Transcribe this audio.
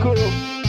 cool.